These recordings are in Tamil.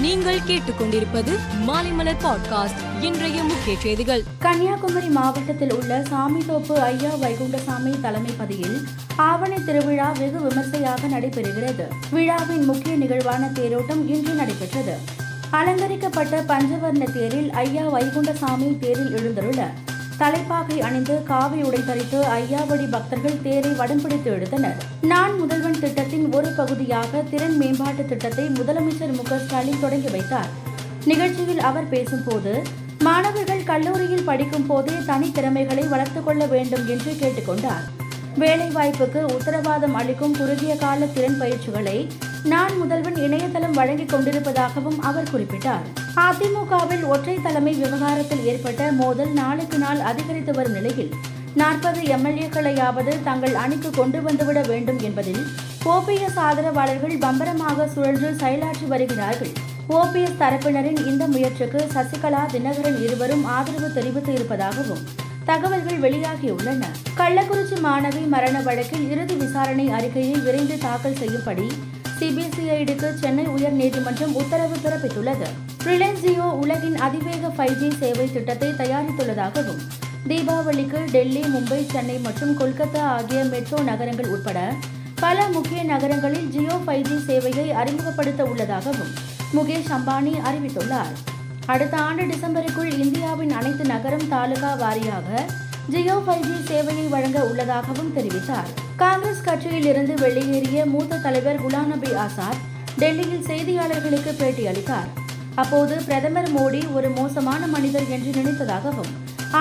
நீங்கள் கேட்டுக்கொண்டிருப்பது மாலைமலர் பாட்காஸ்ட் இன்றைய முக்கிய செய்திகள். கன்னியாகுமரி மாவட்டத்தில் உள்ள சாமிதோப்பு ஐயா வைகுண்டசாமி தலைமைப்பதியில் ஆவணி திருவிழா வெகு விமர்சையாக நடைபெறுகிறது. விழாவின் முக்கிய நிகழ்வான தேரோட்டம் இன்று நடைபெற்றது. அலங்கரிக்கப்பட்ட பஞ்சவர்ண தேரில் ஐயா வைகுண்டசாமி தேரில் எழுந்தருள தலைப்பாகை அணிந்து காவி உடை தரித்து ஐயாவடி பக்தர்கள் தேரை வடம் பிடித்து எடுத்தனர். நான் முதல்வன் திட்டத்தின் ஒரு பகுதியாக திறன் மேம்பாட்டு திட்டத்தை முதலமைச்சர் மு ஸ்டாலின் தொடங்கி வைத்தார். நிகழ்ச்சியில் அவர் பேசும்போது மாணவர்கள் கல்லூரியில் படிக்கும் போதே தனித்திறமைகளை வளர்த்துக் கொள்ள வேண்டும் என்று கேட்டுக்கொண்டார் வேலைவாய்ப்புக்கு உத்தரவாதம் அளிக்கும் குறுகிய கால திறன் பயிற்சிகளை நான் முதல்வன் இணையதளம் வழங்கிக் கொண்டிருப்பதாகவும் அவர் குறிப்பிட்டார். அதிமுகவில் ஒற்றை தலைமை விவகாரத்தில் ஏற்பட்ட மோதல் நாளுக்கு நாள் அதிகரித்து வரும் நிலையில் நாற்பது எம்எல்ஏக்களையாவது தங்கள் அணிக்கு கொண்டு வந்துவிட வேண்டும் என்பதில் ஓபிஎஸ் ஆதரவாளர்கள் பம்பரமாக சுழன்று செயலாற்றி வருகிறார்கள். ஓபிஎஸ் தரப்பினரின் இந்த முயற்சிக்கு சசிகலா தினகரன் இருவரும் ஆதரவு தெரிவித்து இருப்பதாகவும் தகவல்கள் வெளியாகியுள்ளன. கள்ளக்குறிச்சி மாணவி மரண வழக்கில் இறுதி விசாரணை அறிக்கையை விரைந்து தாக்கல் செய்யும்படி சிபிசிஐடிக்கு சென்னை உயர் நீதிமன்றம் உத்தரவு பிறப்பித்துள்ளது. ரிலையன்ஸ் ஜியோ உலகின் அதிவேக ஃபைவ் ஜி சேவை திட்டத்தை தயாரித்துள்ளதாகவும் தீபாவளிக்கு டெல்லி மும்பை சென்னை மற்றும் கொல்கத்தா ஆகிய மெட்ரோ நகரங்கள் உட்பட பல முக்கிய நகரங்களில் ஜியோ ஃபைவ் ஜி சேவையை அறிமுகப்படுத்த உள்ளதாகவும் முகேஷ் அம்பானி அறிவித்துள்ளார். அடுத்த ஆண்டு டிசம்பருக்குள் இந்தியாவின் அனைத்து நகரம் தாலுகா வாரியாக ஜியோ ஃபைவ் ஜி சேவையை வழங்க உள்ளதாகவும் தெரிவித்தார். காங்கிரஸ் கட்சியில் இருந்து வெளியேறிய மூத்த தலைவர் குலாம் நபி ஆசாத் டெல்லியில் செய்தியாளர்களுக்கு பேட்டியளித்தார் அப்போது பிரதமர் மோடி ஒரு மோசமான மனிதர் என்று நினைத்ததாகவும்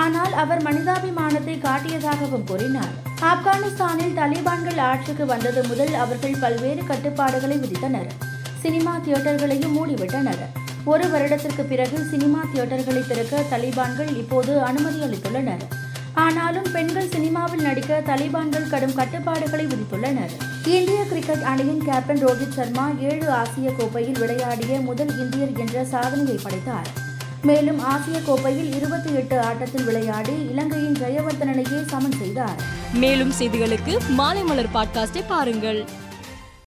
ஆனால் அவர் மனிதாபிமானத்தை காட்டியதாகவும் கூறினார். ஆப்கானிஸ்தானில் தலிபான்கள் ஆட்சிக்கு வந்தது முதல் அவர்கள் பல்வேறு கட்டுப்பாடுகளை விதித்தனர். சினிமா தியேட்டர்களையும் மூடிவிட்டனர். ஒரு வருடத்திற்கு பிறகு சினிமா தியேட்டர்களை திறக்க தலிபான்கள் இப்போது அனுமதி அளித்துள்ளனர். ஆனாலும் பெண்கள் சினிமாவில் நடிக்க தலிபான்கள் கடும் கட்டுப்பாடுகளை விதித்துள்ளனர். இந்திய கிரிக்கெட் அணியின் கேப்டன் ரோஹித் சர்மா ஏழு ஆசிய கோப்பையில் விளையாடிய முதல் இந்தியர் என்ற சாதனையை படைத்தார். மேலும் ஆசிய கோப்பையில் இருபத்தி எட்டு ஆட்டத்தில் விளையாடி இலங்கையின் ஜெயவர்தனனையே சமன் செய்தார். மேலும் செய்திகளுக்கு மாலை மலர் பாட்காஸ்டை பாருங்கள்.